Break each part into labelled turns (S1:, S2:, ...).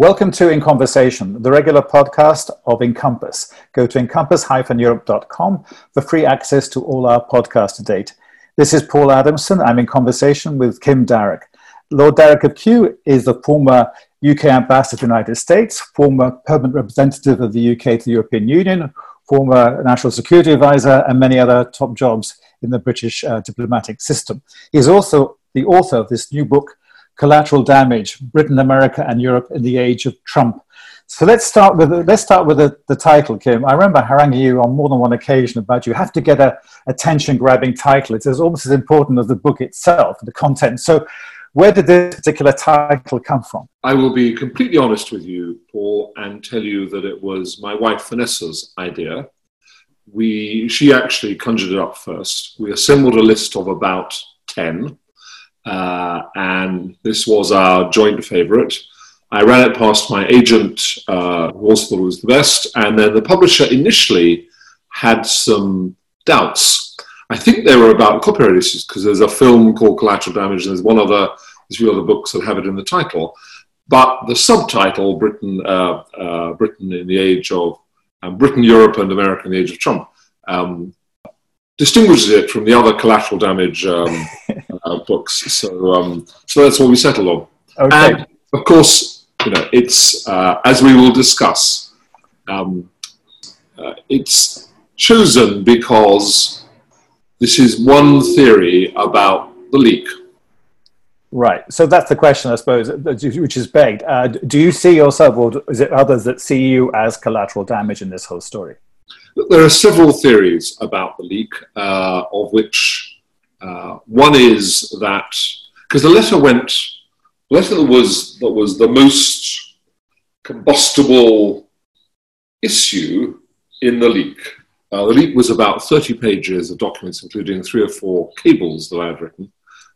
S1: Welcome to In Conversation, the regular podcast of Encompass. Go to encompass-europe.com for free access to all our podcasts to date. This is Paul Adamson. I'm in conversation with Kim Darroch. Lord Darroch of Kew is the former UK ambassador to the United States, former permanent representative of the UK to the European Union, former national security advisor, and many other top jobs in the British uh, diplomatic system. He's also the author of this new book, Collateral Damage: Britain, America, and Europe in the Age of Trump. So let's start with let's start with the, the title, Kim. I remember haranguing you on more than one occasion about you have to get a attention-grabbing title. It's almost as important as the book itself, the content. So, where did this particular title come from?
S2: I will be completely honest with you, Paul, and tell you that it was my wife Vanessa's idea. We she actually conjured it up first. We assembled a list of about ten uh, and this was our joint favorite. I ran it past my agent, uh, who also thought it was the best, and then the publisher initially had some doubts. I think they were about copyright issues because there's a film called Collateral Damage, and there's one other, there's a few other books that have it in the title. But the subtitle, Britain, uh, uh Britain in the Age of um, Britain, Europe, and America in the Age of Trump, um, distinguishes it from the other collateral damage um, uh, books. So, um, so that's what we settled on. Okay. And of course, you know, it's uh, as we will discuss. Um, uh, it's chosen because this is one theory about the leak.
S1: Right. So that's the question, I suppose, which is begged. Uh, do you see yourself, or is it others that see you as collateral damage in this whole story?
S2: There are several theories about the leak, uh, of which uh, one is that because the letter went, the letter that was that was the most combustible issue in the leak. Uh, the leak was about 30 pages of documents, including three or four cables that I had written.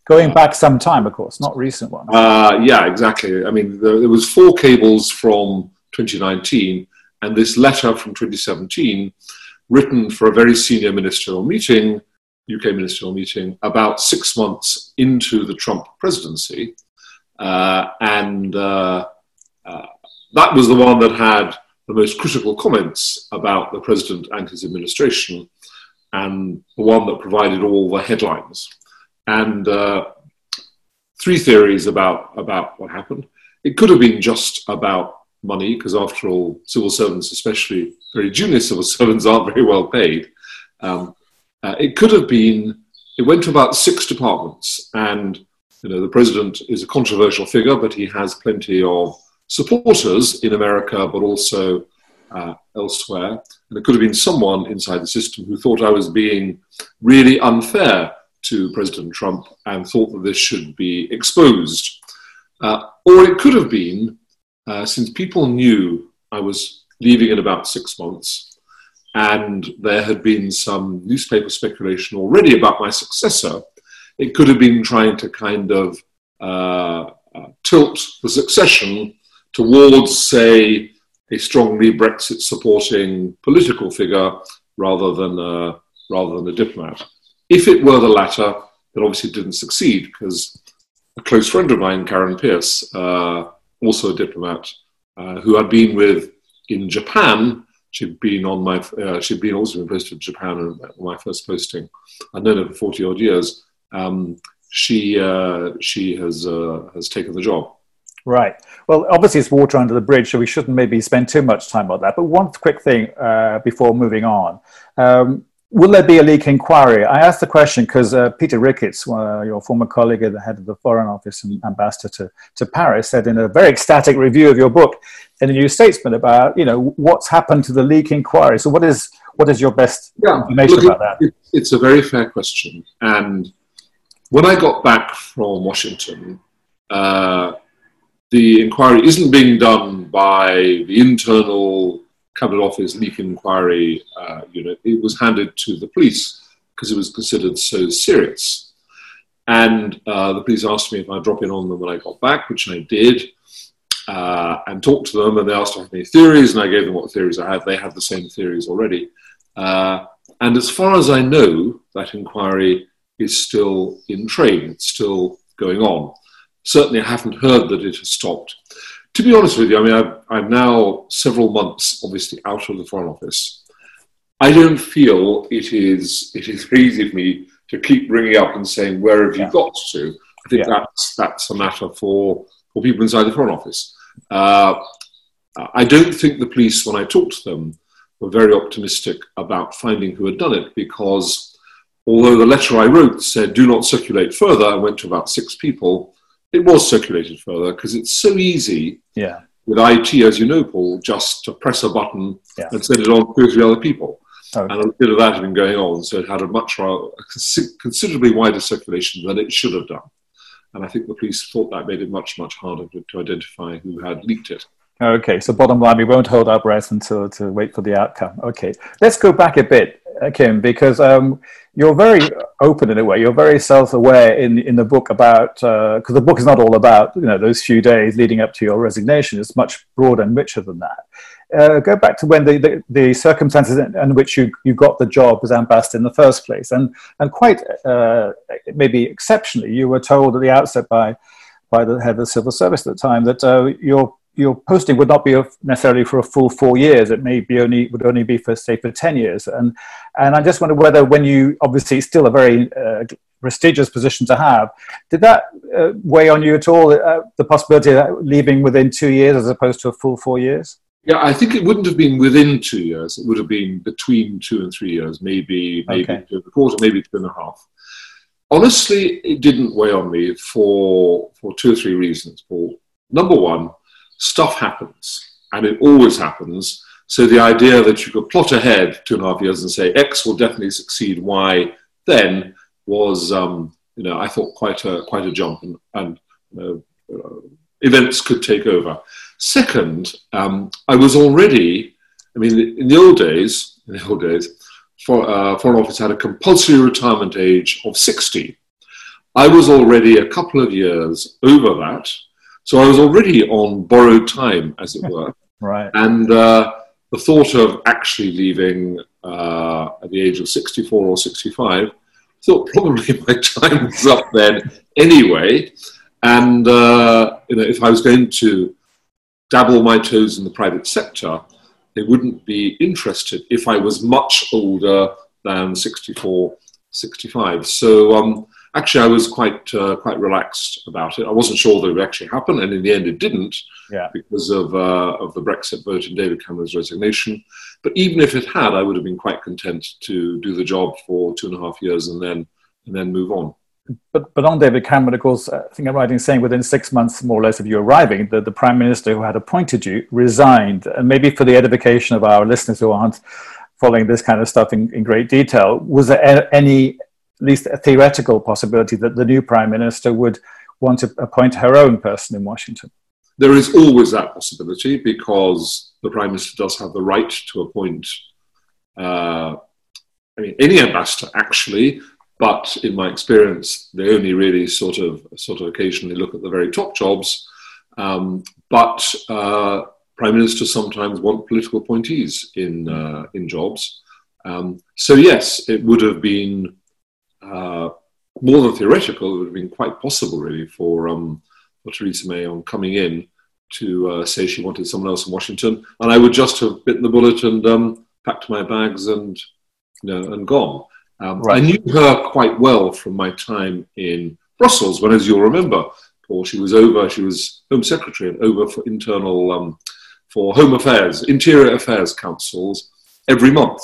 S1: Going back some time, of course, not recent one.
S2: Uh, yeah, exactly. I mean, there, there was four cables from 2019 and this letter from 2017, written for a very senior ministerial meeting, UK ministerial meeting, about six months into the Trump presidency. Uh, and uh, uh, that was the one that had the most critical comments about the president and his administration, and the one that provided all the headlines. And uh, three theories about, about what happened. It could have been just about money, because after all, civil servants, especially very junior civil servants, aren't very well paid. Um, uh, it could have been, it went to about six departments, and you know, the president is a controversial figure, but he has plenty of supporters in America, but also uh, elsewhere. And it could have been someone inside the system who thought I was being really unfair to President Trump and thought that this should be exposed. Uh, or it could have been uh, since people knew I was leaving in about six months, and there had been some newspaper speculation already about my successor, it could have been trying to kind of uh, uh, tilt the succession towards, say, a strongly Brexit supporting political figure rather than, a, rather than a diplomat. If it were the latter, it obviously didn't succeed because a close friend of mine, Karen Pierce, uh, also a diplomat, uh, who I'd been with in Japan. She'd been on my, uh, she'd been also been posted to Japan on my first posting. I'd known her for 40 odd years. Um, she, uh, she has, uh, has taken the job.
S1: Right. Well, obviously it's water under the bridge, so we shouldn't maybe spend too much time on that. But one quick thing uh, before moving on. Um, will there be a leak inquiry? I asked the question because uh, Peter Ricketts, uh, your former colleague at the head of the Foreign Office and ambassador to, to Paris, said in a very ecstatic review of your book in a New Statesman about, you know, what's happened to the leak inquiry. So what is, what is your best yeah, information look, about that? It,
S2: it's a very fair question. And when I got back from Washington, uh, the inquiry isn't being done by the internal Cabinet Office leak inquiry uh, unit, it was handed to the police because it was considered so serious. And uh, the police asked me if I'd drop in on them when I got back, which I did, uh, and talked to them. And they asked if I had any theories, and I gave them what theories I had. They had the same theories already. Uh, and as far as I know, that inquiry is still in train, it's still going on. Certainly, I haven't heard that it has stopped. To be honest with you, I mean, I've, I'm now several months, obviously, out of the Foreign Office. I don't feel it is it is easy for me to keep ringing up and saying, "Where have you yeah. got to?" I think yeah. that's that's a matter for for people inside the Foreign Office. Uh, I don't think the police, when I talked to them, were very optimistic about finding who had done it because although the letter I wrote said do not circulate further I went to about six people, it was circulated further because it's so easy
S1: yeah.
S2: with IT, as you know, Paul, just to press a button yeah. and send it on to three other people. Okay. And a bit of that had been going on, so it had a much a considerably wider circulation than it should have done. And I think the police thought that made it much, much harder to, to identify who had leaked it.
S1: Okay, so bottom line, we won't hold our breath until to wait for the outcome. Okay, let's go back a bit, Kim, because um, you're very open in a way. You're very self-aware in in the book about because uh, the book is not all about you know those few days leading up to your resignation. It's much broader and richer than that. Uh, go back to when the, the, the, circumstances in, in, which you, you got the job as ambassador in the first place, and and quite uh, maybe exceptionally, you were told at the outset by by the head of the civil service at the time that uh, your your posting would not be necessarily for a full four years. It may be only would only be for say for ten years. And and I just wonder whether when you obviously it's still a very uh, prestigious position to have, did that uh, weigh on you at all? Uh, the possibility of leaving within two years as opposed to a full four years.
S2: Yeah, I think it wouldn't have been within two years. It would have been between two and three years, maybe maybe okay. two and a quarter, maybe two and a half. Honestly, it didn't weigh on me for for two or three reasons, Paul. Number one stuff happens, and it always happens. So the idea that you could plot ahead two and a half years and say X will definitely succeed Y then was, um, you know, I thought quite a quite a jump, and, and know, uh, events could take over. Second, um, I was already, I mean, in the old days, in the old days, for, uh, Foreign Office had a compulsory retirement age of 60. I was already a couple of years over that, so I was already on borrowed time, as it were.
S1: right.
S2: And uh, the thought of actually leaving uh, at the age of 64 or 65, I thought probably my time was up then anyway. And uh, you know, if I was going to dabble my toes in the private sector, they wouldn't be interested if I was much older than 64, 65. So um, actually, I was quite uh, quite relaxed about it. I wasn't sure that it would actually happen, and in the end, it didn't
S1: yeah.
S2: because of uh, of the Brexit vote and David Cameron's resignation. But even if it had, I would have been quite content to do the job for two and a half years and then and then move on.
S1: But, but on David Cameron, of course, I think I'm right in saying within six months, more or less, of you arriving, the, the Prime Minister who had appointed you resigned. And maybe for the edification of our listeners who aren't following this kind of stuff in, in great detail, was there any at least a theoretical possibility that the new prime minister would want to appoint her own person in Washington.
S2: There is always that possibility because the prime minister does have the right to appoint. Uh, I mean, any ambassador actually, but in my experience, they only really sort of sort of occasionally look at the very top jobs. Um, but uh, prime ministers sometimes want political appointees in uh, in jobs. Um, so yes, it would have been uh, more than theoretical, it would have been quite possible, really, for, um, for Theresa May on coming in to uh, say she wanted someone else in Washington, and I would just have bitten the bullet and um, packed my bags and you know and gone. Um, right. I knew her quite well from my time in Brussels, when, as you'll remember, Paul, she was over. She was Home Secretary and over for internal um, for Home Affairs, Interior Affairs councils every month.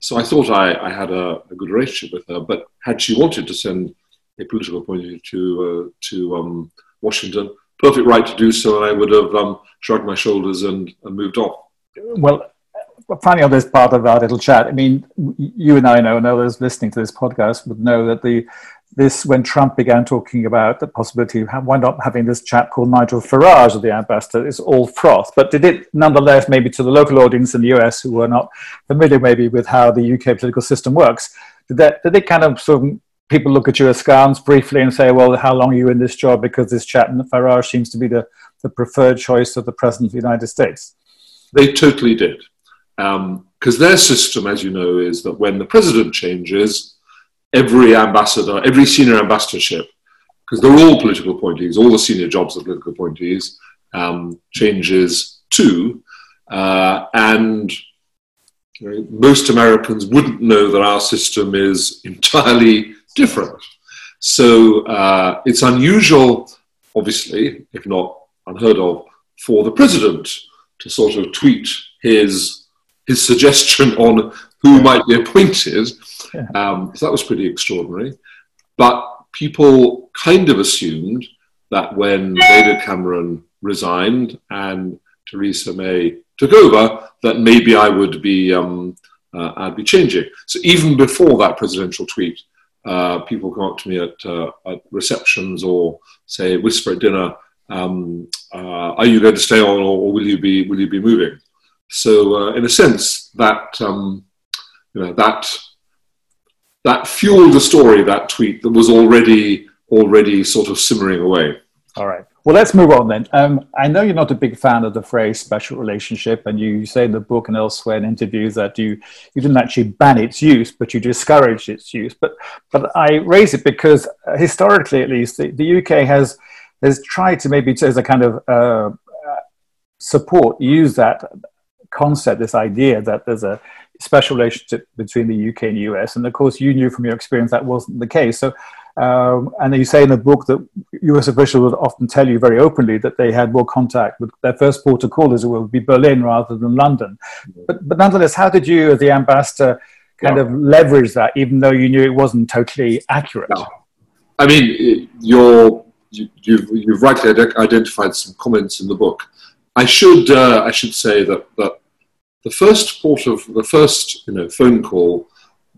S2: So I thought I, I had a, a, good relationship with her. But had she wanted to send a political appointee to uh, to um, Washington, perfect right to do so, and I would have um, shrugged my shoulders and, and moved off.
S1: Well, finally, on this part of our little chat, I mean, you and I know, and others listening to this podcast would know that the this when Trump began talking about the possibility of wind up having this chap called Nigel Farage as the ambassador is all froth. But did it nonetheless, maybe to the local audience in the US who were not familiar maybe with how the UK political system works, did that did it kind of sort of people look at you askance briefly and say, well, how long are you in this job because this chap Farage seems to be the, the preferred choice of the President of the United States?
S2: They totally did. Because um, their system, as you know, is that when the president changes, every ambassador, every senior ambassadorship, because they're all political appointees, all the senior jobs are political appointees, um, changes too. Uh, and you know, most Americans wouldn't know that our system is entirely different. So uh, it's unusual, obviously, if not unheard of, for the president to sort of tweet his his suggestion on who might be appointed. Yeah. Um, so that was pretty extraordinary. But people kind of assumed that when David Cameron resigned and Theresa May took over, that maybe I would be um, uh, I'd be changing. So even before that presidential tweet, uh, people come up to me at, uh, at, receptions or say whisper at dinner, um, uh, "Are you going to stay on, or, will you be will you be moving?" So uh, in a sense, that um, you know that that fueled the story. That tweet that was already already sort of simmering away.
S1: All right. Well, let's move on then. Um, I know you're not a big fan of the phrase special relationship, and you say in the book and elsewhere in interviews that you, you didn't actually ban its use, but you discouraged its use. But, but I raise it because uh, historically, at least, the, the UK has, has tried to maybe, as a kind of uh, support, use that concept, this idea that there's a special relationship between the UK and US. And of course, you knew from your experience that wasn't the case. So um, and you say in the book that US officials would often tell you very openly that they had more contact with their first port of call, as it would be Berlin rather than London. But, but nonetheless, how did you, as the ambassador, kind yeah. of leverage that, even though you knew it wasn't totally accurate?
S2: No. I mean, you're, you, you've, you've rightly identified some comments in the book. I should, uh, I should say that, that the first port of the first you know, phone call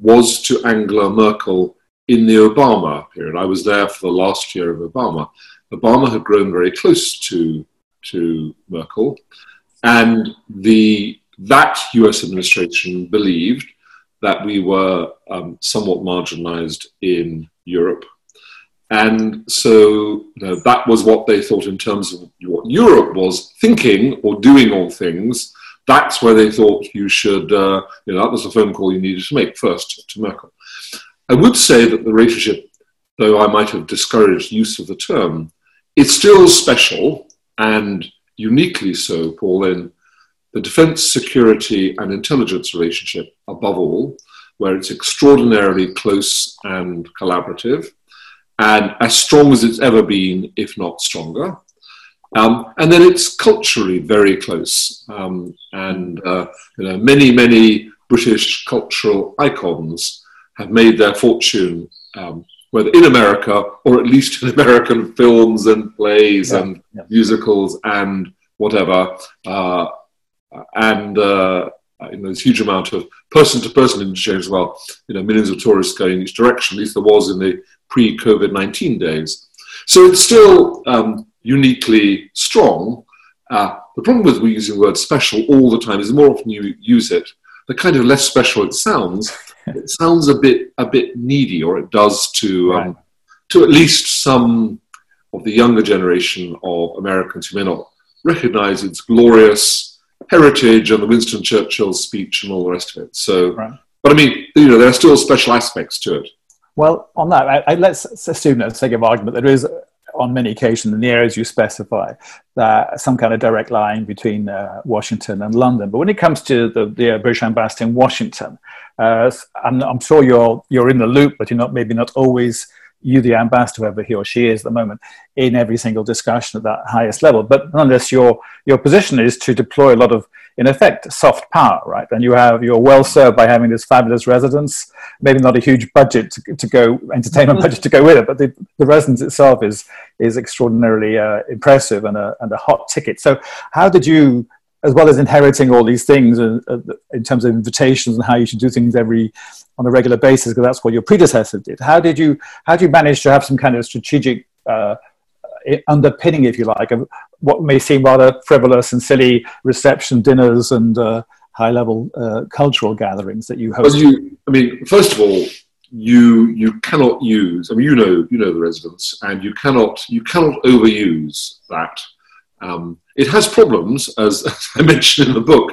S2: was to Angela Merkel in the Obama period. I was there for the last year of Obama. Obama had grown very close to, to Merkel, and the, that US administration believed that we were um, somewhat marginalized in Europe. And so you know, that was what they thought in terms of what Europe was thinking or doing all things. That's where they thought you should, uh, you know, that was the phone call you needed to make first to Merkel. I would say that the relationship, though I might have discouraged use of the term, it's still special and uniquely so, Paul, in the defense, security, and intelligence relationship above all, where it's extraordinarily close and collaborative, and as strong as it's ever been, if not stronger. Um, and then it's culturally very close, um, and uh, you know, many, many British cultural icons have made their fortune, um, whether in America or at least in American films and plays yeah, and yeah. musicals and whatever. Uh, and uh, you know, there's a huge amount of person-to-person interchange as well. You know, millions of tourists going each direction. At least there was in the pre-COVID-19 days. So it's still um, uniquely strong. Uh, the problem with using the word special all the time is the more often you use it, the kind of less special it sounds, it sounds a bit a bit needy, or it does to um, to at least some of the younger generation of Americans who may not recognize its glorious heritage and the Winston Churchill speech and all the rest of it. So, right. but I mean, you know, there are still special aspects to it.
S1: Well, on that, I, I, let's assume, let's take an argument, there is on many occasions in the areas you specify that some kind of direct line between uh, Washington and London. But when it comes to the, the uh, British ambassador in Washington, uh, I'm, I'm, sure you're you're in the loop, but you're not maybe not always you the ambassador, whoever he or she is at the moment, in every single discussion at that highest level. But nonetheless, your your position is to deploy a lot of, in effect, soft power, right? And you have you're well served by having this fabulous residence. Maybe not a huge budget to, to go entertainment budget to go with it, but the, the residence itself is is extraordinarily uh, impressive and a and a hot ticket. So, how did you as well as inheriting all these things uh, uh, in terms of invitations and how you should do things every on a regular basis because that's what your predecessor did. How did you how did you manage to have some kind of strategic uh, underpinning if you like of what may seem rather frivolous and silly reception dinners and uh, high level uh, cultural gatherings that you host?
S2: Well, you, i mean first of all you you cannot use i mean you know you know the residents and you cannot you cannot overuse that um, it has problems, as, as, I mentioned in the book.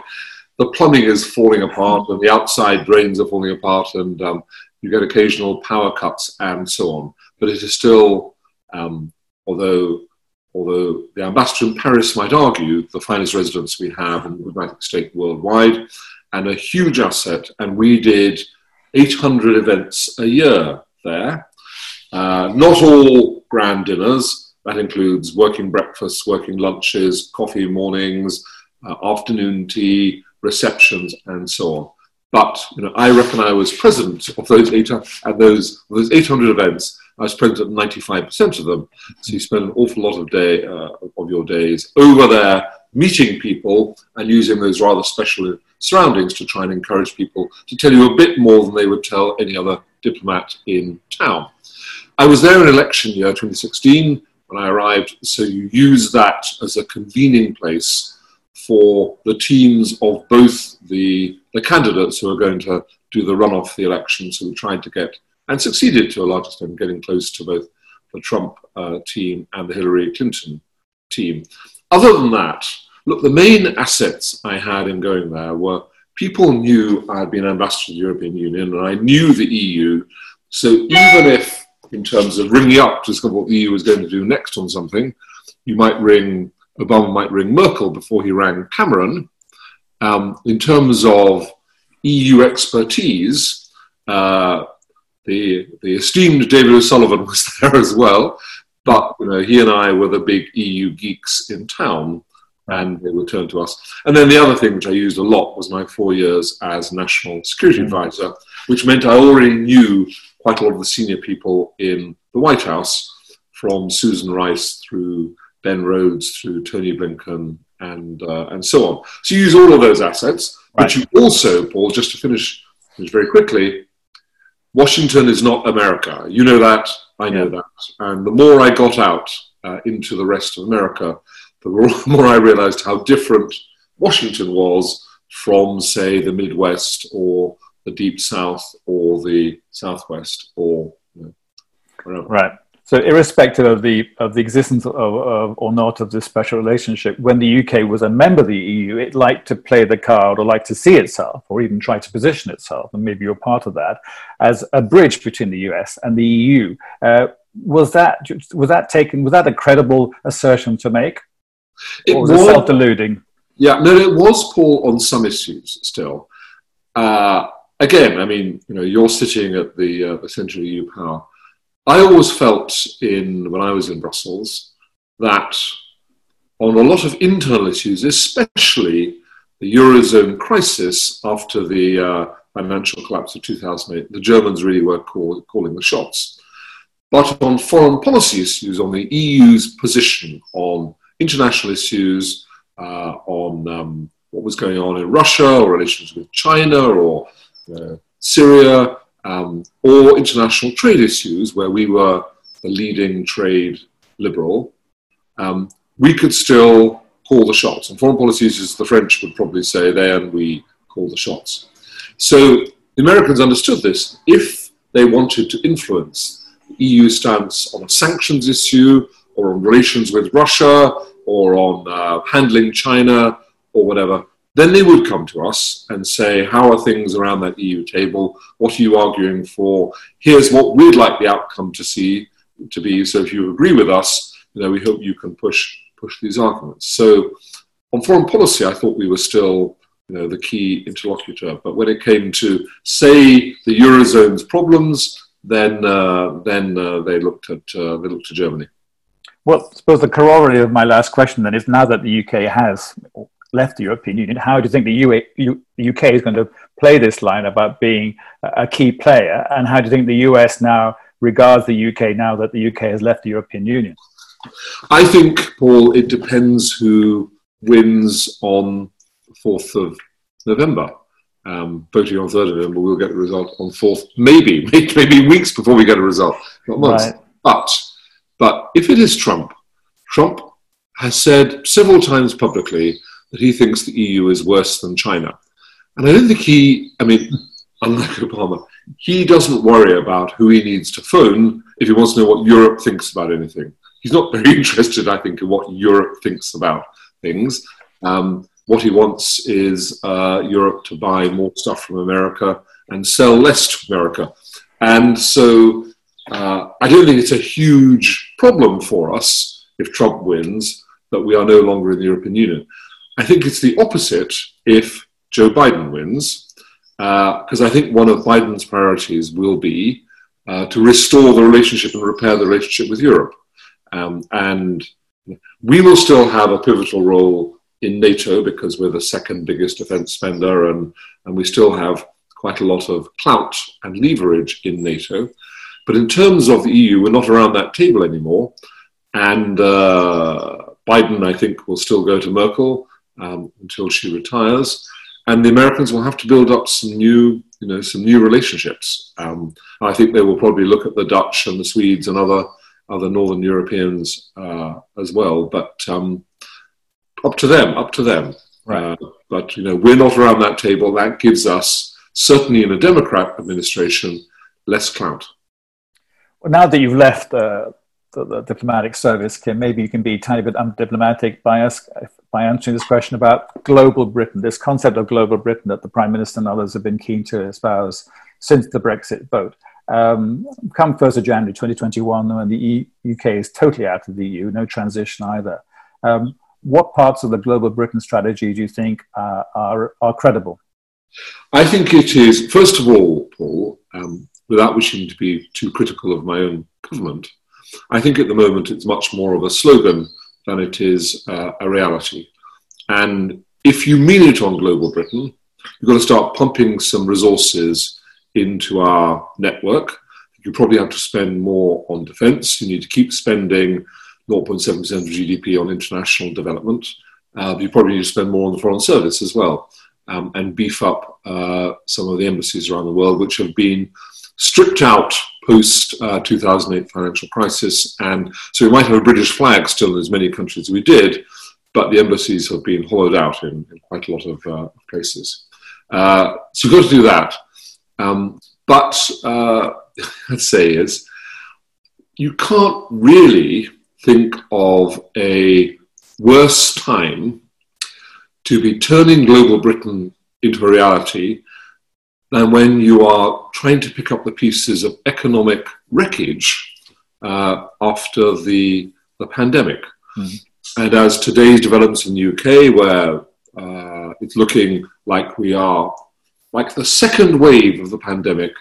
S2: The plumbing is falling apart, and the outside drains are falling apart, and um, you get occasional power cuts and so on. But it is still, um, although although the ambassador in Paris might argue, the finest residence we have in the United States worldwide, and a huge asset. And we did 800 events a year there. Uh, not all grand dinners. That includes working breakfasts, working lunches, coffee mornings, uh, afternoon tea, receptions, and so on. But you know, I reckon I was present of those eight at those those 800 events. I was present at 95% of them. So you spend an awful lot of day uh, of your days over there meeting people and using those rather special surroundings to try and encourage people to tell you a bit more than they would tell any other diplomat in town. I was there in election year 2016 when I arrived, so you use that as a convening place for the teams of both the, the candidates who are going to do the runoff the elections who tried to get and succeeded to a large extent getting close to both the Trump uh, team and the Hillary Clinton team. Other than that, look, the main assets I had in going there were people knew I had been ambassador to the European Union and I knew the EU. So even if, in terms of ringing up to discover what the EU was going to do next on something, you might ring, Obama might ring Merkel before he rang Cameron. Um, in terms of EU expertise, uh, the, the esteemed David O'Sullivan was there as well, but you know, he and I were the big EU geeks in town, and they would turn to us. And then the other thing which I used a lot was my four years as National Security mm. Advisor, which meant I already knew quite a lot of the senior people in the White House, from Susan Rice through Ben Rhodes through Tony Blinken and uh, and so on. So you use all of those assets, right. but you also, Paul, just to finish, very quickly, Washington is not America. You know that. I know that. And the more I got out uh, into the rest of America, the more I realized how different Washington was from, say, the Midwest or the Deep South or the Southwest or you know,
S1: wherever. Right. So, irrespective of the of the existence of, of, or not of this special relationship, when the UK was a member of the EU, it liked to play the card or like to see itself, or even try to position itself, and maybe you're part of that, as a bridge between the US and the EU. Uh, was that was that taken? Was that a credible assertion to make? It or was, was self-deluding?
S2: Yeah, no, it was Paul on some issues still. Uh, again, I mean, you know, you're sitting at the uh, the central EU power I always felt in when I was in Brussels that on a lot of internal issues, especially the eurozone crisis after the uh, financial collapse of 2008, the Germans really were call, calling the shots. But on foreign policy issues, on the EU's position on international issues, uh, on um, what was going on in Russia or relations with China or Syria, um, or international trade issues where we were the leading trade liberal, um, we could still call the shots. And foreign policy issues, the French would probably say, there and we call the shots. So the Americans understood this. If they wanted to influence the EU stance on a sanctions issue or on relations with Russia or on uh, handling China or whatever, then they would come to us and say, How are things around that EU table? What are you arguing for? Here's what we'd like the outcome to see to be. So if you agree with us, you know, we hope you can push push these arguments. So on foreign policy, I thought we were still you know, the key interlocutor. But when it came to say the eurozone's problems, then uh, then uh, they looked at uh, they looked to Germany.
S1: Well, I suppose the corollary of my last question then is now that the UK has left the European Union, how do you think the UK is going to play this line about being a key player? And how do you think the US now regards the UK now that the UK has left the European Union?
S2: I think, Paul, it depends who wins on 4th of November. Um, voting on 3rd of November, we'll get the result on 4th, maybe, maybe weeks before we get a result, not months. Right. But, but if it is Trump, Trump has said several times publicly that he thinks the EU is worse than China. And I don't think he, I mean, unlike Obama, he doesn't worry about who he needs to phone if he wants to know what Europe thinks about anything. He's not very interested, I think, in what Europe thinks about things. Um, what he wants is uh, Europe to buy more stuff from America and sell less to America. And so uh, I don't think it's a huge problem for us if Trump wins, that we are no longer in the European Union. I think it's the opposite if Joe Biden wins, because uh, I think one of Biden's priorities will be uh, to restore the relationship and repair the relationship with Europe. Um, and we will still have a pivotal role in NATO because we're the second biggest defense spender and, and we still have quite a lot of clout and leverage in NATO. But in terms of the EU, we're not around that table anymore. And uh, Biden, I think, will still go to Merkel um, until she retires. And the Americans will have to build up some new, you know, some new relationships. Um, I think they will probably look at the Dutch and the Swedes and other other Northern Europeans uh, as well. But um, up to them, up to them. Right. Uh, but you know, we're not around that table. That gives us certainly in a Democrat administration less clout.
S1: Well, now that you've left uh, the, the, diplomatic service, Kim, maybe you can be a tiny bit undiplomatic by us by answering this question about global Britain, this concept of global Britain that the Prime Minister and others have been keen to espouse since the Brexit vote. Um, come 1st of January 2021, when the UK is totally out of the EU, no transition either. Um, what parts of the global Britain strategy do you think uh, are, are credible?
S2: I think it is, first of all, Paul, um, without wishing to be too critical of my own government, I think at the moment it's much more of a slogan than it is uh, a reality. And if you mean it on Global Britain, you've got to start pumping some resources into our network. You probably have to spend more on defence. You need to keep spending 0.7% of GDP on international development. Uh, you probably need to spend more on the foreign service as well um, and beef up uh, some of the embassies around the world, which have been stripped out post uh, 2008 financial crisis. And so we might have a British flag still in as many countries as we did, but the embassies have been hollowed out in, in quite a lot of uh, places. Uh, so you've got to do that. Um, but uh, I'd say is you can't really think of a worse time to be turning global Britain into a reality than when you are trying to pick up the pieces of economic wreckage uh, after the, the pandemic. Mm. And as today's developments in the UK, where uh, it's looking like we are, like the second wave of the pandemic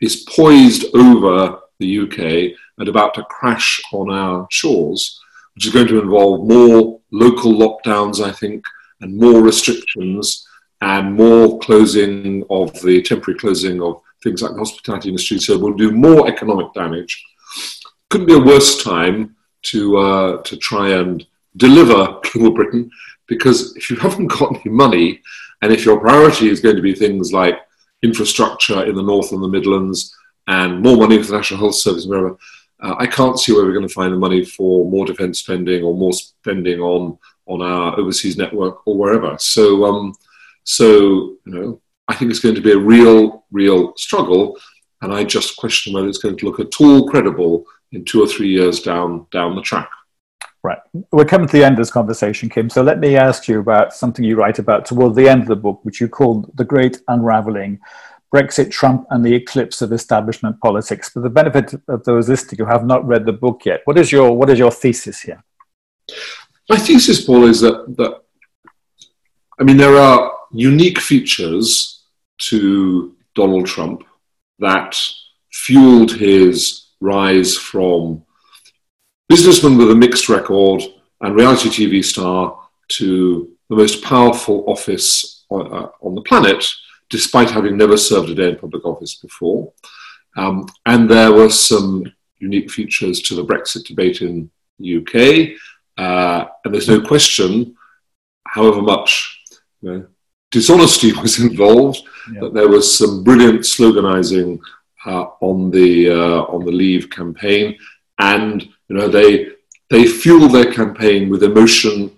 S2: is poised over the UK and about to crash on our shores, which is going to involve more local lockdowns, I think, and more restrictions and more closing of the temporary closing of things like the hospitality industry. So we'll do more economic damage. Couldn't be a worse time to uh, to try and deliver Global Britain because if you haven't got any money and if your priority is going to be things like infrastructure in the north and the Midlands and more money for the National Health Service wherever, uh, I can't see where we're going to find the money for more defence spending or more spending on on our overseas network or wherever. So, um, so you know, I think it's going to be a real, real struggle, and I just question whether it's going to look at all credible in two or three years down down the track.
S1: Right. We're coming to the end of this conversation, Kim. So let me ask you about something you write about toward the end of the book, which you called The Great Unraveling Brexit, Trump, and the Eclipse of Establishment Politics. For the benefit of those listening who have not read the book yet, what is your, what is your thesis here?
S2: My thesis, Paul, is that, that I mean, there are unique features to Donald Trump that fueled his rise from businessman with a mixed record and reality TV star to the most powerful office on, uh, on the planet, despite having never served a day in public office before. Um, and there were some unique features to the Brexit debate in the UK. Uh, and there's no question, however much you know, dishonesty was involved, yeah. that there was some brilliant sloganizing uh, on the uh, on the Leave campaign, and you know they they fuel their campaign with emotion,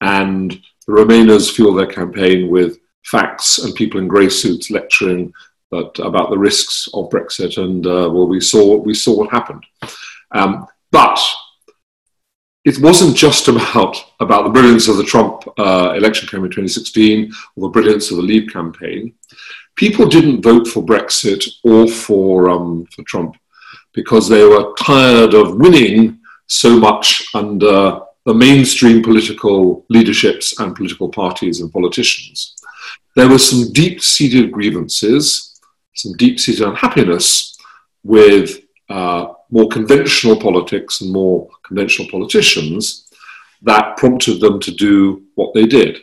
S2: and the Remainers fuel their campaign with facts and people in grey suits lecturing but about the risks of Brexit, and uh, well, we saw we saw what happened. Um, but it wasn't just about, about the brilliance of the Trump uh, election campaign in 2016 or the brilliance of the Leave campaign. People didn't vote for Brexit or for, um, for Trump because they were tired of winning so much under the mainstream political leaderships and political parties and politicians. There were some deep seated grievances, some deep seated unhappiness with uh, more conventional politics and more conventional politicians that prompted them to do what they did.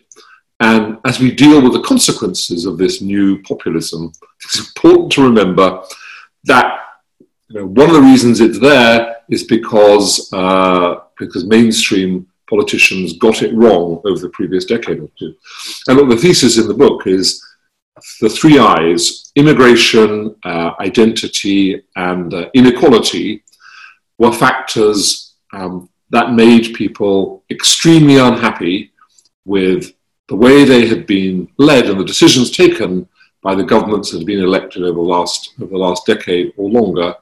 S2: And as we deal with the consequences of this new populism, it's important to remember that you know, one of the reasons it's there is because, uh, because mainstream politicians got it wrong over the previous decade or two. And look, the thesis in the book is the three I's immigration, uh, identity, and uh, inequality were factors um, that made people extremely unhappy with the way they had been led and the decisions taken by the governments that had been elected over the last, over the last decade or longer.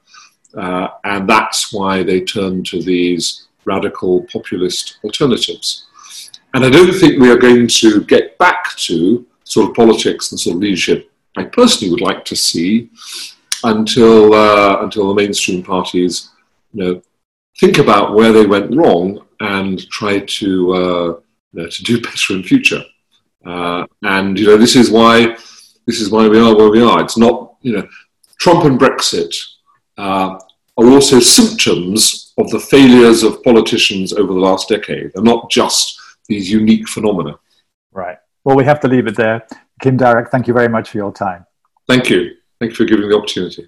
S2: Uh, and that's why they turned to these radical populist alternatives. And I don't think we are going to get back to sort of politics and sort of leadership I personally would like to see until, uh, until the mainstream parties you know, think about where they went wrong and try to, uh, you know, to do better in future. Uh, and you know, this is why this is why we are where we are. It's not you know, Trump and Brexit uh, are also symptoms of the failures of politicians over the last decade. They're not just these unique phenomena.
S1: Right. Well, we have to leave it there. Kim Darroch, thank you very much for your time.
S2: Thank you. Thank you for giving the opportunity.